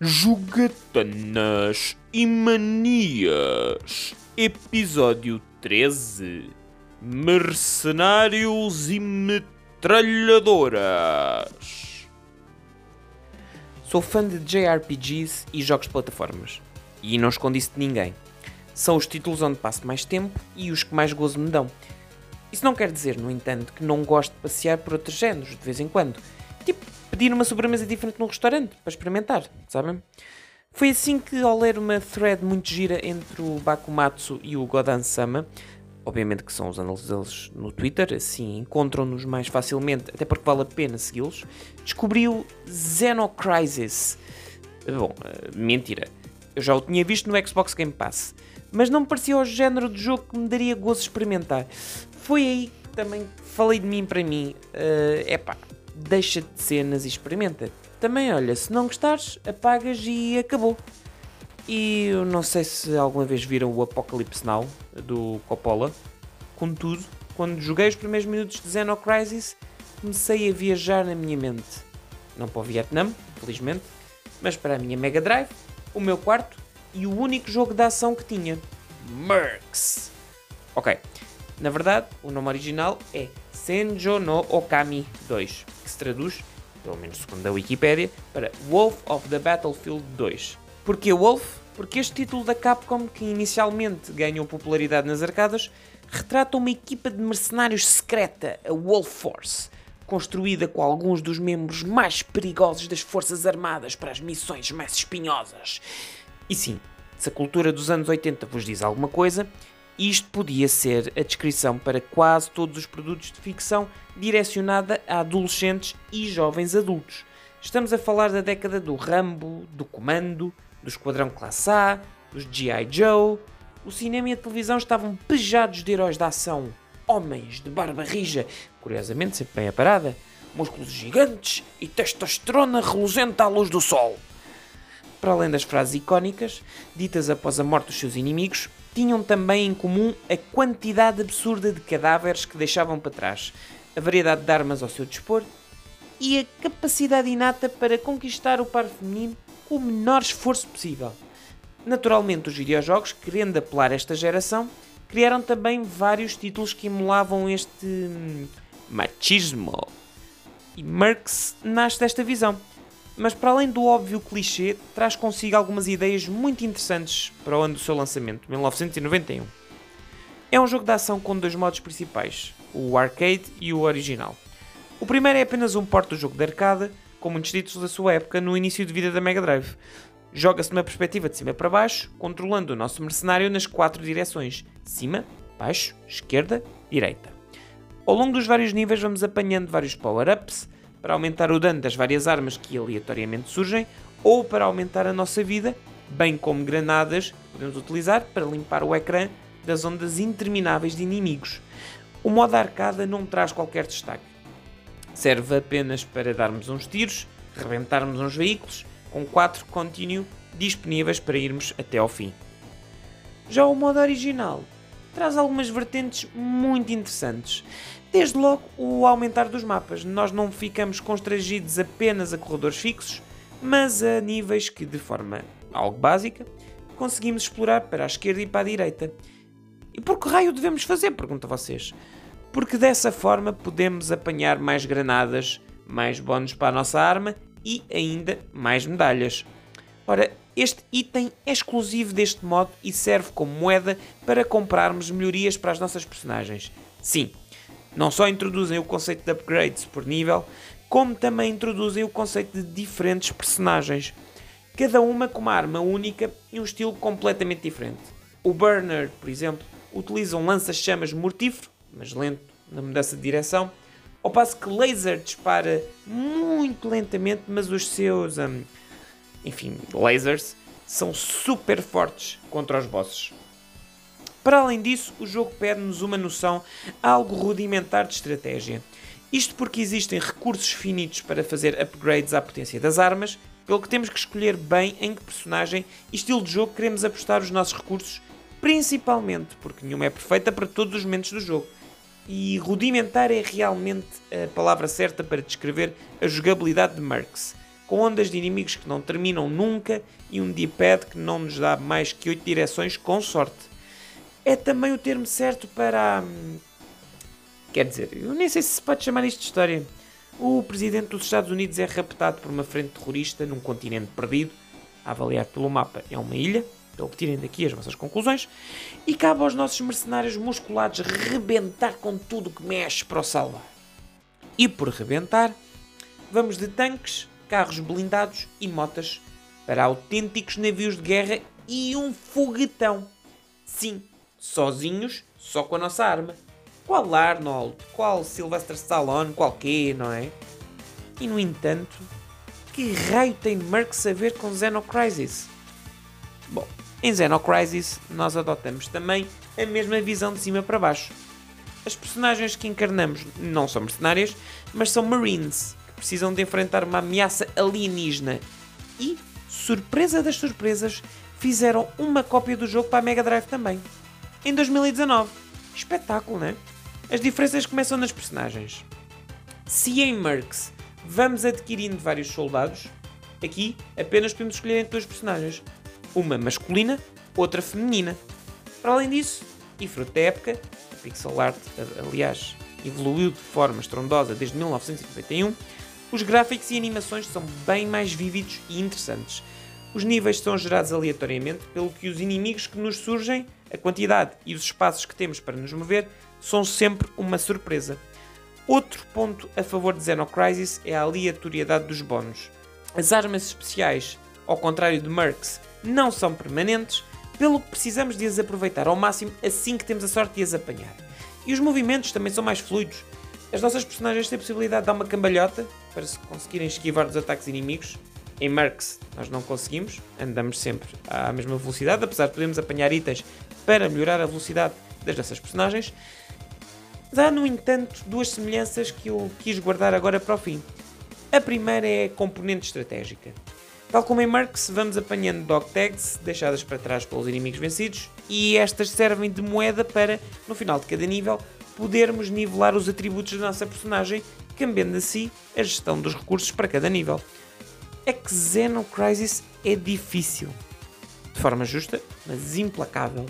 Jogatanas e Manias, episódio 13: Mercenários e Metralhadoras. Sou fã de JRPGs e jogos de plataformas. E não escondi isso de ninguém. São os títulos onde passo mais tempo e os que mais gozo me dão. Isso não quer dizer, no entanto, que não gosto de passear por outros géneros de vez em quando. Tipo, pedir uma sobremesa diferente num restaurante para experimentar, sabem? Foi assim que, ao ler uma thread muito gira entre o Bakumatsu e o Godan Sama, obviamente que são os deles no Twitter, assim encontram-nos mais facilmente, até porque vale a pena segui-los, descobriu Xenocrisis. Bom, eh, mentira. Eu já o tinha visto no Xbox Game Pass, mas não me parecia o género de jogo que me daria gozo experimentar. Foi aí que também falei de mim para mim. Uh, epá, deixa de cenas e experimenta. Também, olha, se não gostares, apagas e acabou. E eu não sei se alguma vez viram o Apocalypse Now do Coppola. Contudo, quando joguei os primeiros minutos de Xenocrisis, comecei a viajar na minha mente. Não para o Vietnã, felizmente, mas para a minha Mega Drive, o meu quarto e o único jogo de ação que tinha. Mercs. Ok, na verdade, o nome original é Senjo no Okami 2, que se traduz, pelo menos segundo a Wikipedia, para Wolf of the Battlefield 2. Porquê Wolf? Porque este título da Capcom, que inicialmente ganhou popularidade nas arcadas, retrata uma equipa de mercenários secreta, a Wolf Force, construída com alguns dos membros mais perigosos das Forças Armadas para as missões mais espinhosas. E sim, se a cultura dos anos 80 vos diz alguma coisa, isto podia ser a descrição para quase todos os produtos de ficção direcionada a adolescentes e jovens adultos. Estamos a falar da década do Rambo, do Comando, do Esquadrão Classe A, dos G.I. Joe. O cinema e a televisão estavam pejados de heróis da ação, homens de barba rija, curiosamente sempre bem aparada, músculos gigantes e testosterona reluzente à luz do sol. Para além das frases icónicas, ditas após a morte dos seus inimigos, tinham também em comum a quantidade absurda de cadáveres que deixavam para trás, a variedade de armas ao seu dispor e a capacidade inata para conquistar o par feminino com o menor esforço possível. Naturalmente, os videojogos, querendo apelar esta geração, criaram também vários títulos que emulavam este hum, machismo. E Mercs nasce desta visão mas para além do óbvio clichê, traz consigo algumas ideias muito interessantes para o ano do seu lançamento, 1991. É um jogo de ação com dois modos principais, o arcade e o original. O primeiro é apenas um porto do jogo de arcade, com muitos títulos da sua época no início de vida da Mega Drive. Joga-se numa perspectiva de cima para baixo, controlando o nosso mercenário nas quatro direções: cima, baixo, esquerda, direita. Ao longo dos vários níveis vamos apanhando vários power-ups, para aumentar o dano das várias armas que aleatoriamente surgem ou para aumentar a nossa vida, bem como granadas que podemos utilizar para limpar o ecrã das ondas intermináveis de inimigos. O modo arcada não traz qualquer destaque. Serve apenas para darmos uns tiros, rebentarmos uns veículos, com 4 continue disponíveis para irmos até ao fim. Já o modo original traz algumas vertentes muito interessantes. Desde logo, o aumentar dos mapas. Nós não ficamos constrangidos apenas a corredores fixos, mas a níveis que, de forma algo básica, conseguimos explorar para a esquerda e para a direita. E por que raio devemos fazer? Pergunto a vocês. Porque dessa forma podemos apanhar mais granadas, mais bónus para a nossa arma e ainda mais medalhas. Ora, este item é exclusivo deste modo e serve como moeda para comprarmos melhorias para as nossas personagens. Sim, não só introduzem o conceito de upgrades por nível, como também introduzem o conceito de diferentes personagens, cada uma com uma arma única e um estilo completamente diferente. O Burner, por exemplo, utiliza um lança-chamas mortífero, mas lento na mudança de direção, ao passo que Laser dispara muito lentamente, mas os seus, hum, enfim, lasers são super fortes contra os bosses. Para além disso, o jogo pede-nos uma noção algo rudimentar de estratégia. Isto porque existem recursos finitos para fazer upgrades à potência das armas, pelo que temos que escolher bem em que personagem e estilo de jogo queremos apostar os nossos recursos, principalmente porque nenhuma é perfeita para todos os momentos do jogo. E rudimentar é realmente a palavra certa para descrever a jogabilidade de Mercs. com ondas de inimigos que não terminam nunca e um D-pad que não nos dá mais que 8 direções com sorte. É também o termo certo para. Hum, quer dizer, eu nem sei se se pode chamar isto de história. O presidente dos Estados Unidos é raptado por uma frente terrorista num continente perdido, a avaliar pelo mapa é uma ilha, para obterem daqui as vossas conclusões, e cabe aos nossos mercenários musculados rebentar com tudo que mexe para o salvar. E por rebentar, vamos de tanques, carros blindados e motas para autênticos navios de guerra e um foguetão. Sim, sozinhos, só com a nossa arma. Qual Arnold? Qual Sylvester Stallone? Qual quê, não é? E no entanto, que raio tem Mercs a ver com Xenocrisis? Bom, em Xenocrisis nós adotamos também a mesma visão de cima para baixo. As personagens que encarnamos não são mercenárias, mas são Marines, que precisam de enfrentar uma ameaça alienígena. E, surpresa das surpresas, fizeram uma cópia do jogo para a Mega Drive também. Em 2019. Espetáculo, né? As diferenças começam nas personagens. Se em Mercs vamos adquirindo vários soldados, aqui apenas podemos escolher entre duas personagens uma masculina, outra feminina. Para além disso, e fruto da época, a pixel art, aliás, evoluiu de forma estrondosa desde 1991, os gráficos e animações são bem mais vívidos e interessantes. Os níveis são gerados aleatoriamente, pelo que os inimigos que nos surgem, a quantidade e os espaços que temos para nos mover, são sempre uma surpresa. Outro ponto a favor de Xenocrisis é a aleatoriedade dos bónus. As armas especiais, ao contrário de Mercs, não são permanentes, pelo que precisamos de as aproveitar ao máximo assim que temos a sorte de as apanhar. E os movimentos também são mais fluidos. As nossas personagens têm a possibilidade de dar uma cambalhota para se conseguirem esquivar dos ataques inimigos. Em Mercs nós não conseguimos, andamos sempre à mesma velocidade, apesar de podermos apanhar itens para melhorar a velocidade das nossas personagens. Há, no entanto, duas semelhanças que eu quis guardar agora para o fim. A primeira é a componente estratégica. Tal como em Mercs, vamos apanhando dog tags deixadas para trás pelos inimigos vencidos e estas servem de moeda para, no final de cada nível, podermos nivelar os atributos da nossa personagem, cambiando assim a gestão dos recursos para cada nível. É que Xenocrisis é difícil. De forma justa, mas implacável.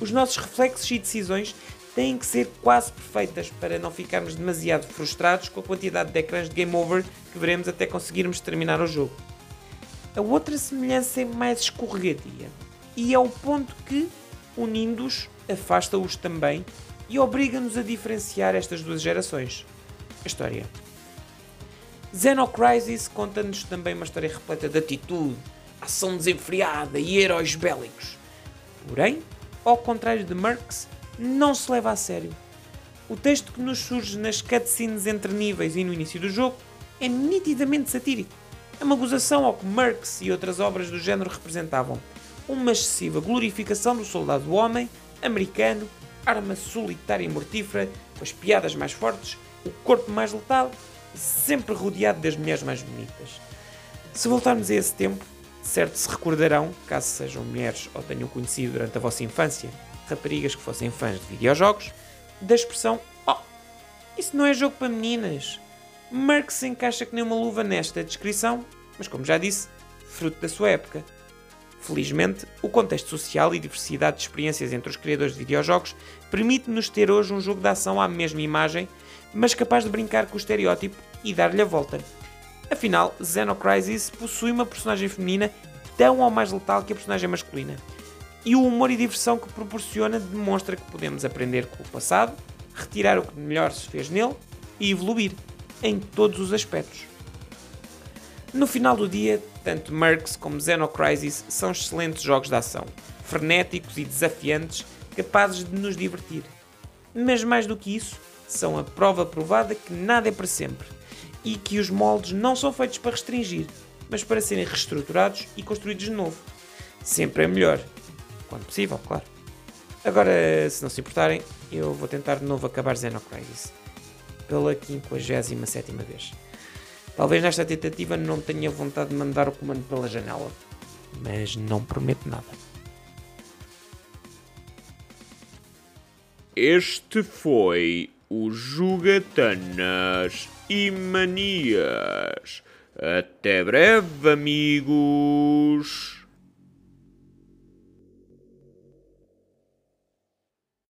Os nossos reflexos e decisões têm que ser quase perfeitas para não ficarmos demasiado frustrados com a quantidade de ecrãs de game over que veremos até conseguirmos terminar o jogo. A outra semelhança é mais escorregadia e é o ponto que, unindo-os, afasta-os também e obriga-nos a diferenciar estas duas gerações. A história. Xenocrisis conta-nos também uma história repleta de atitude, ação desenfreada e heróis bélicos. Porém, ao contrário de Mercs, não se leva a sério. O texto que nos surge nas cutscenes entre níveis e no início do jogo é nitidamente satírico é uma gozação ao que Marx e outras obras do género representavam. Uma excessiva glorificação do soldado homem, americano, arma solitária e mortífera, com as piadas mais fortes, o corpo mais letal sempre rodeado das mulheres mais bonitas. Se voltarmos a esse tempo, certo se recordarão, caso sejam mulheres ou tenham conhecido durante a vossa infância raparigas que fossem fãs de videojogos, da expressão Oh, isso não é jogo para meninas. Marx se encaixa que nem uma luva nesta descrição, mas como já disse, fruto da sua época. Felizmente, o contexto social e diversidade de experiências entre os criadores de videojogos permite-nos ter hoje um jogo de ação à mesma imagem, mas capaz de brincar com o estereótipo e dar-lhe a volta. Afinal, Xenocrisis possui uma personagem feminina tão ou mais letal que a personagem masculina. E o humor e diversão que proporciona demonstra que podemos aprender com o passado, retirar o que melhor se fez nele e evoluir em todos os aspectos. No final do dia, tanto Mercs como Xenocrisis são excelentes jogos de ação, frenéticos e desafiantes, capazes de nos divertir. Mas mais do que isso, são a prova provada que nada é para sempre e que os moldes não são feitos para restringir, mas para serem reestruturados e construídos de novo. Sempre é melhor, quando possível, claro. Agora, se não se importarem, eu vou tentar de novo acabar Xenocrisis pela 57 vez. Talvez nesta tentativa não tenha vontade de mandar o comando pela janela, mas não prometo nada. Este foi o Jogatanas e Manias. Até breve, amigos!